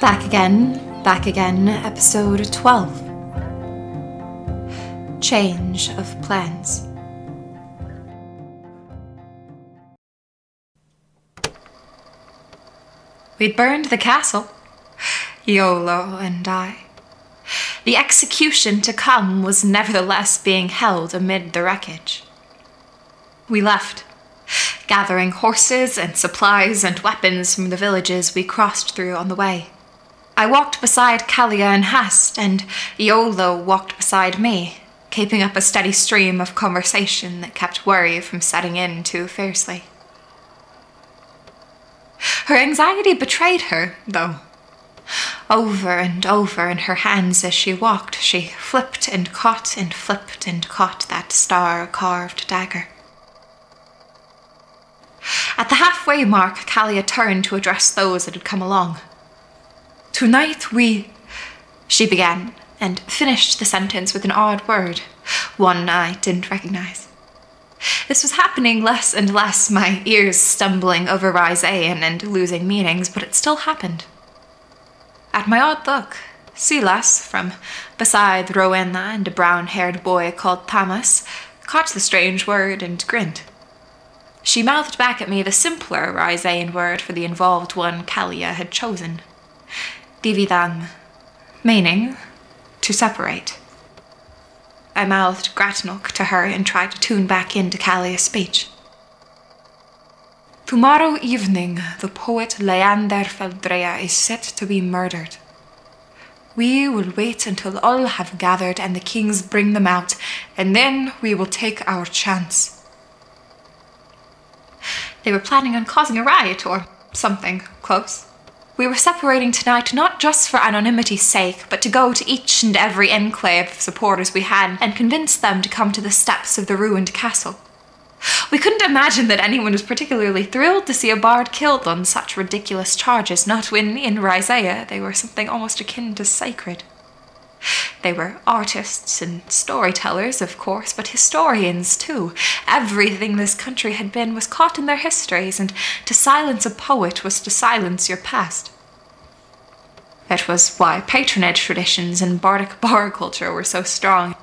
Back again, back again, episode 12. Change of plans. We'd burned the castle, Iolo and I. The execution to come was nevertheless being held amid the wreckage. We left, gathering horses and supplies and weapons from the villages we crossed through on the way. I walked beside Callia and Hast, and Iolo walked beside me, keeping up a steady stream of conversation that kept worry from setting in too fiercely. Her anxiety betrayed her, though. Over and over in her hands as she walked, she flipped and caught and flipped and caught that star carved dagger. At the halfway mark, Callia turned to address those that had come along. Tonight we. She began, and finished the sentence with an odd word, one I didn't recognize. This was happening less and less, my ears stumbling over Raizaean and losing meanings, but it still happened. At my odd look, Silas, from beside Rowena and a brown haired boy called Thomas, caught the strange word and grinned. She mouthed back at me the simpler Raizaean word for the involved one Callia had chosen dividam, meaning to separate. I mouthed Gratinoc to her and tried to tune back into Callia's speech. Tomorrow evening, the poet Leander Feldrea is set to be murdered. We will wait until all have gathered and the kings bring them out, and then we will take our chance. They were planning on causing a riot or something close. We were separating tonight not just for anonymity's sake, but to go to each and every enclave of supporters we had and convince them to come to the steps of the ruined castle. We couldn't imagine that anyone was particularly thrilled to see a bard killed on such ridiculous charges, not when in Raizaea they were something almost akin to sacred. They were artists and storytellers, of course, but historians too. Everything this country had been was caught in their histories, and to silence a poet was to silence your past. It was why patronage traditions and bardic bar culture were so strong.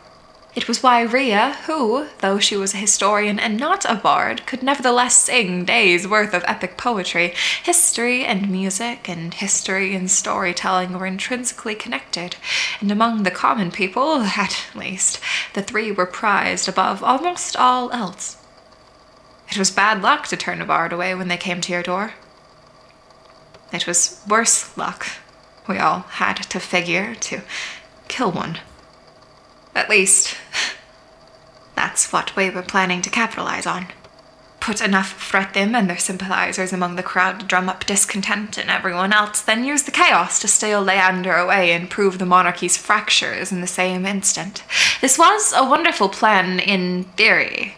It was why Ria, who, though she was a historian and not a bard, could nevertheless sing days' worth of epic poetry, history and music, and history and storytelling were intrinsically connected, and among the common people, at least, the three were prized above almost all else. It was bad luck to turn a bard away when they came to your door. It was worse luck, we all had to figure, to kill one. At least, that's what we were planning to capitalize on. Put enough fret them and their sympathizers among the crowd to drum up discontent in everyone else, then use the chaos to steal Leander away and prove the monarchy's fractures in the same instant. This was a wonderful plan in theory.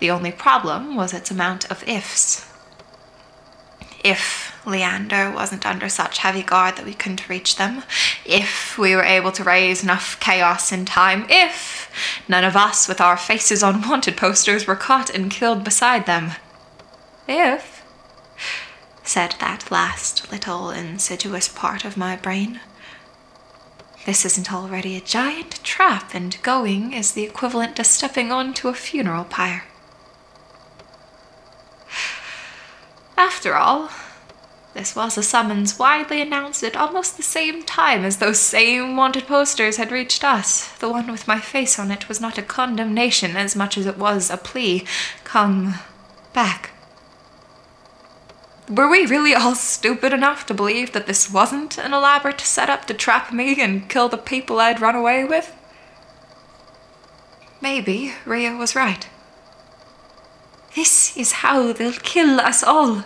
The only problem was its amount of ifs. If Leander wasn't under such heavy guard that we couldn't reach them, if we were able to raise enough chaos in time, if none of us with our faces on wanted posters were caught and killed beside them. If, said that last little insidious part of my brain, this isn't already a giant trap, and going is the equivalent to stepping onto a funeral pyre. After all, this was a summons widely announced at almost the same time as those same wanted posters had reached us. The one with my face on it was not a condemnation as much as it was a plea. Come back. Were we really all stupid enough to believe that this wasn't an elaborate setup to trap me and kill the people I'd run away with? Maybe Ria was right. This is how they'll kill us all.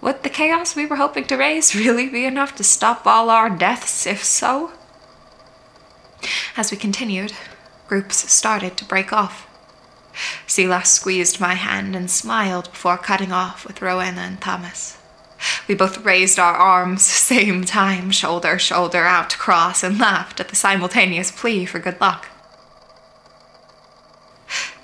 Would the chaos we were hoping to raise really be enough to stop all our deaths, if so? As we continued, groups started to break off. Silas squeezed my hand and smiled before cutting off with Rowena and Thomas. We both raised our arms same time, shoulder shoulder out to cross, and laughed at the simultaneous plea for good luck.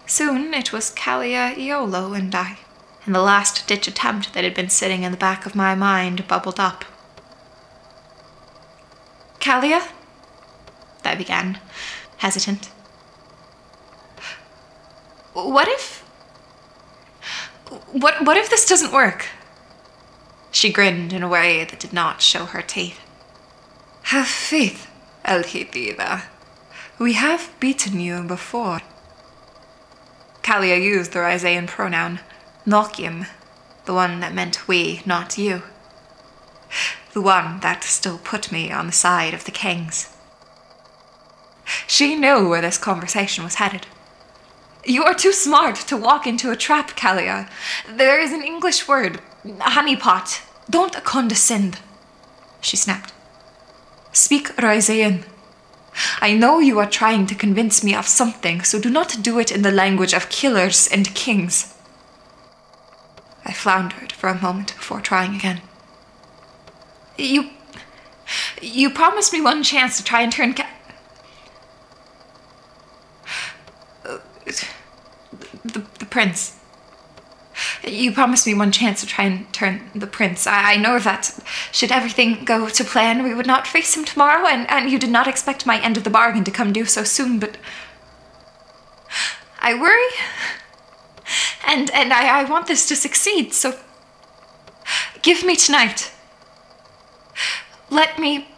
Soon it was Callia Iolo and I and the last ditch attempt that had been sitting in the back of my mind bubbled up. Callia? I began, hesitant. What if. What, what if this doesn't work? She grinned in a way that did not show her teeth. Have faith, Elhitida. We have beaten you before. Callia used the Ryzean pronoun, Nokim, the one that meant we, not you. The one that still put me on the side of the kings. She knew where this conversation was headed. You are too smart to walk into a trap, Callia. There is an English word, honeypot. Don't condescend, she snapped. Speak Ryzean. I know you are trying to convince me of something, so do not do it in the language of killers and kings. I floundered for a moment before trying again. You. You promised me one chance to try and turn. Ca- the, the prince. You promised me one chance to try and turn the prince. I, I, know that should everything go to plan, we would not face him tomorrow, and, and you did not expect my end of the bargain to come due so soon, but I worry. And and I, I want this to succeed, so give me tonight. Let me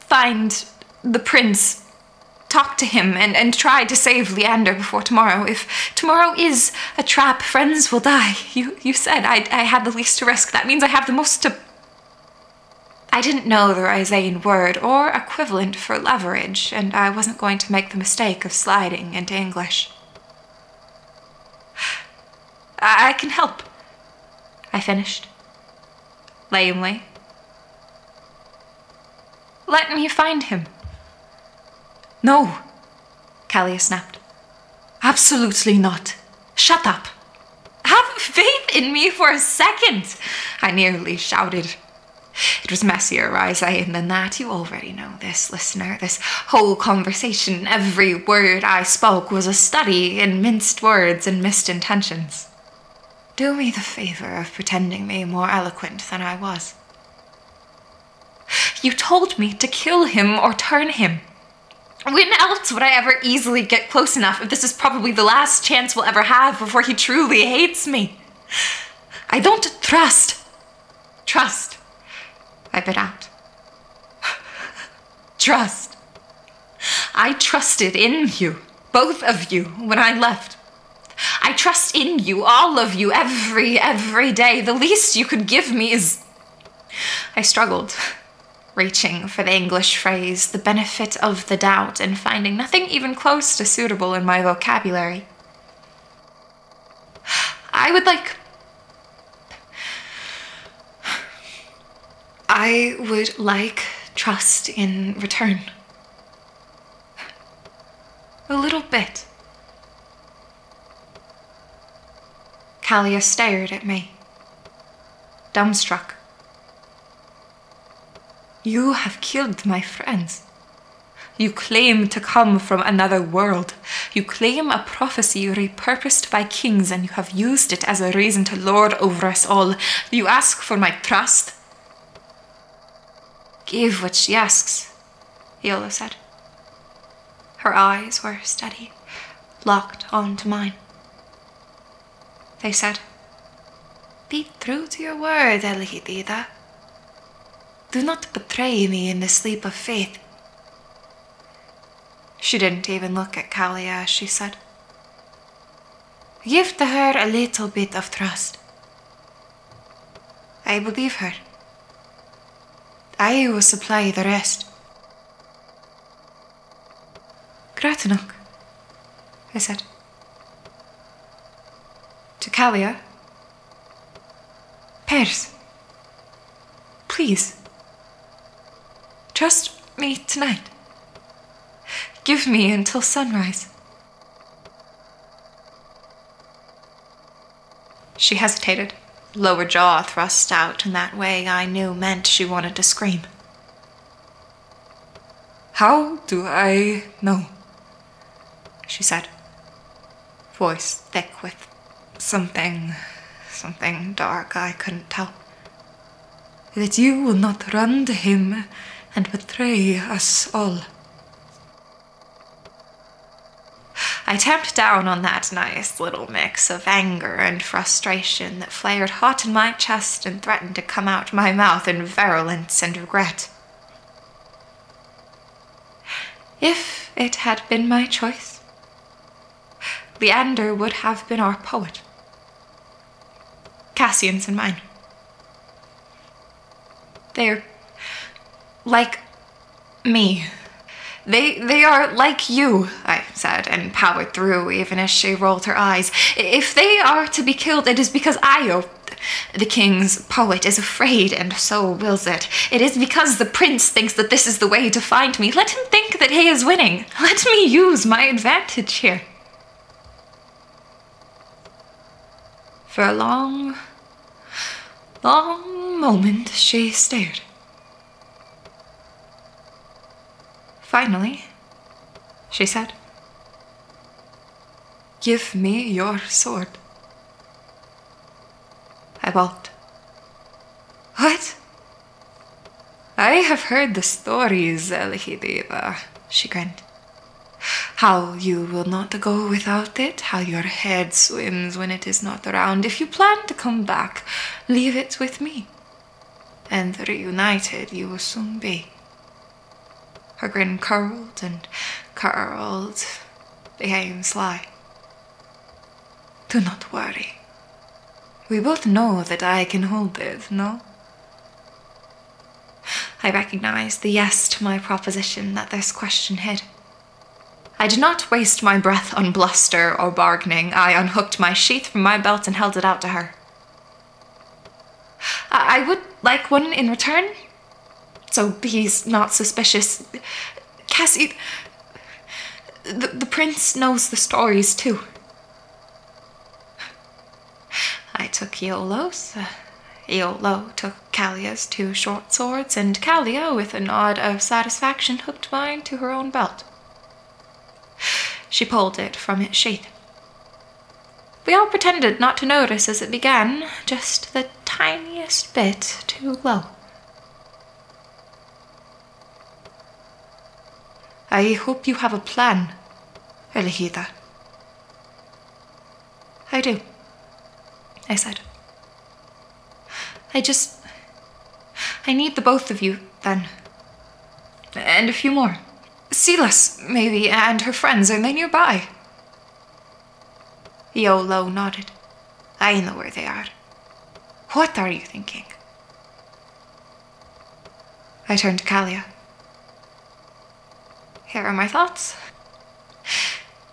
find the prince talk to him and, and try to save Leander before tomorrow. If tomorrow is a trap, friends will die. You, you said I, I had the least to risk. That means I have the most to. I didn't know the Ryzean word or equivalent for leverage, and I wasn't going to make the mistake of sliding into English. I, I can help, I finished. Lamely. Let me find him. No, Callia snapped. Absolutely not. Shut up. Have faith in me for a second, I nearly shouted. It was messier, Ryzean, than that. You already know this, listener. This whole conversation, every word I spoke was a study in minced words and missed intentions. Do me the favor of pretending me more eloquent than I was. You told me to kill him or turn him. When else would I ever easily get close enough if this is probably the last chance we'll ever have before he truly hates me? I don't trust. Trust. I bit out. trust. I trusted in you, both of you, when I left. I trust in you, all of you, every, every day. The least you could give me is. I struggled reaching for the English phrase, the benefit of the doubt, and finding nothing even close to suitable in my vocabulary. I would like. I would like trust in return. A little bit. Callia stared at me, dumbstruck. You have killed my friends. You claim to come from another world. You claim a prophecy repurposed by kings, and you have used it as a reason to lord over us all. You ask for my trust? Give what she asks, Yola said. Her eyes were steady, locked onto mine. They said, Be true to your word, Elhitida. Do not betray me in the sleep of faith. She didn't even look at Callia as she said. Give to her a little bit of trust. I believe her. I will supply the rest. Gratinoc, I said. To Callia. Pers. Please. Trust me tonight. Give me until sunrise. She hesitated, lower jaw thrust out in that way I knew meant she wanted to scream. How do I know? She said, voice thick with something something dark I couldn't tell. That you will not run to him and betray us all. I tamped down on that nice little mix of anger and frustration that flared hot in my chest and threatened to come out my mouth in virulence and regret. If it had been my choice, Leander would have been our poet. Cassian's and mine. They're like me. They they are like you, I said, and powered through even as she rolled her eyes. If they are to be killed, it is because Io, oh, the king's poet, is afraid and so wills it. It is because the prince thinks that this is the way to find me. Let him think that he is winning. Let me use my advantage here. For a long, long moment she stared. Finally, she said, Give me your sword. I balked. What? I have heard the stories, Elhideva, she grinned. How you will not go without it, how your head swims when it is not around. If you plan to come back, leave it with me. And reunited you will soon be. Her grin curled and curled, became sly. Do not worry. We both know that I can hold it, no? I recognized the yes to my proposition that this question hid. I did not waste my breath on bluster or bargaining. I unhooked my sheath from my belt and held it out to her. I, I would like one in return, so he's not suspicious. Cassie, the, the prince knows the stories too. I took Iolo's. Uh, Iolo took Callia's two short swords, and Callia, with a nod of satisfaction, hooked mine to her own belt. She pulled it from its sheath. We all pretended not to notice as it began, just the tiniest bit too low. I hope you have a plan, Elihida. I do, I said. I just. I need the both of you, then. And a few more. Silas, maybe, and her friends, are they nearby? Iolo nodded. I know where they are. What are you thinking? I turned to Callia. Here are my thoughts.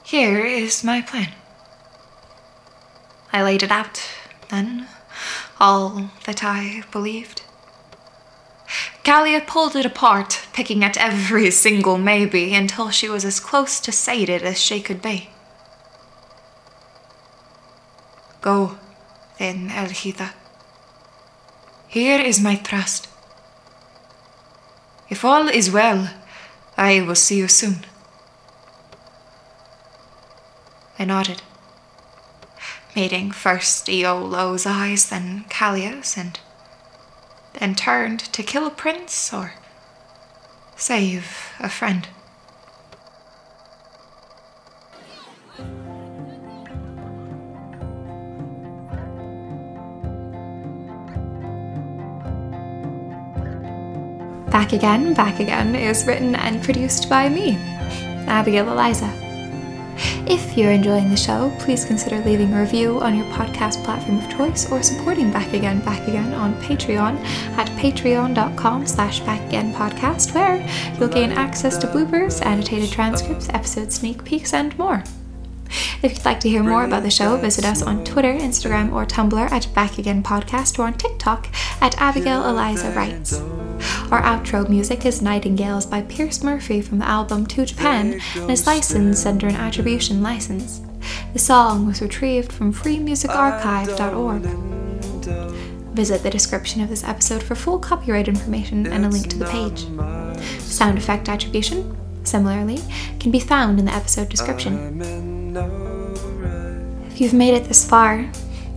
Here is my plan. I laid it out, then, all that I believed. Callia pulled it apart, picking at every single maybe until she was as close to sated as she could be. Go, then, Elhida. Here is my trust. If all is well, I will see you soon. I nodded, meeting first Iolo's eyes, then Callia's, and then turned to kill a prince or save a friend. Back Again, Back Again is written and produced by me, Abigail Eliza. If you're enjoying the show, please consider leaving a review on your podcast platform of choice or supporting Back Again, Back Again on Patreon at patreon.com slash backagainpodcast, where you'll gain access to bloopers, annotated transcripts, episode sneak peeks, and more. If you'd like to hear more about the show, visit us on Twitter, Instagram, or Tumblr at Back Again Podcast or on TikTok at Abigail Eliza Writes. Our outro music is Nightingales by Pierce Murphy from the album To Japan and is licensed under an attribution license. The song was retrieved from freemusicarchive.org. Visit the description of this episode for full copyright information and a link to the page. Sound effect attribution, similarly, can be found in the episode description. If you've made it this far,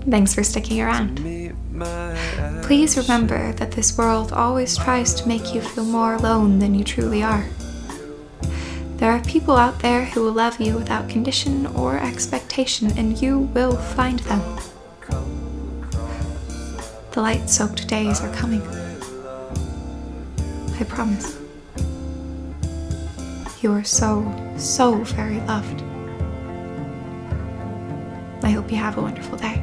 Thanks for sticking around. Please remember that this world always tries to make you feel more alone than you truly are. There are people out there who will love you without condition or expectation, and you will find them. The light soaked days are coming. I promise. You are so, so very loved. I hope you have a wonderful day.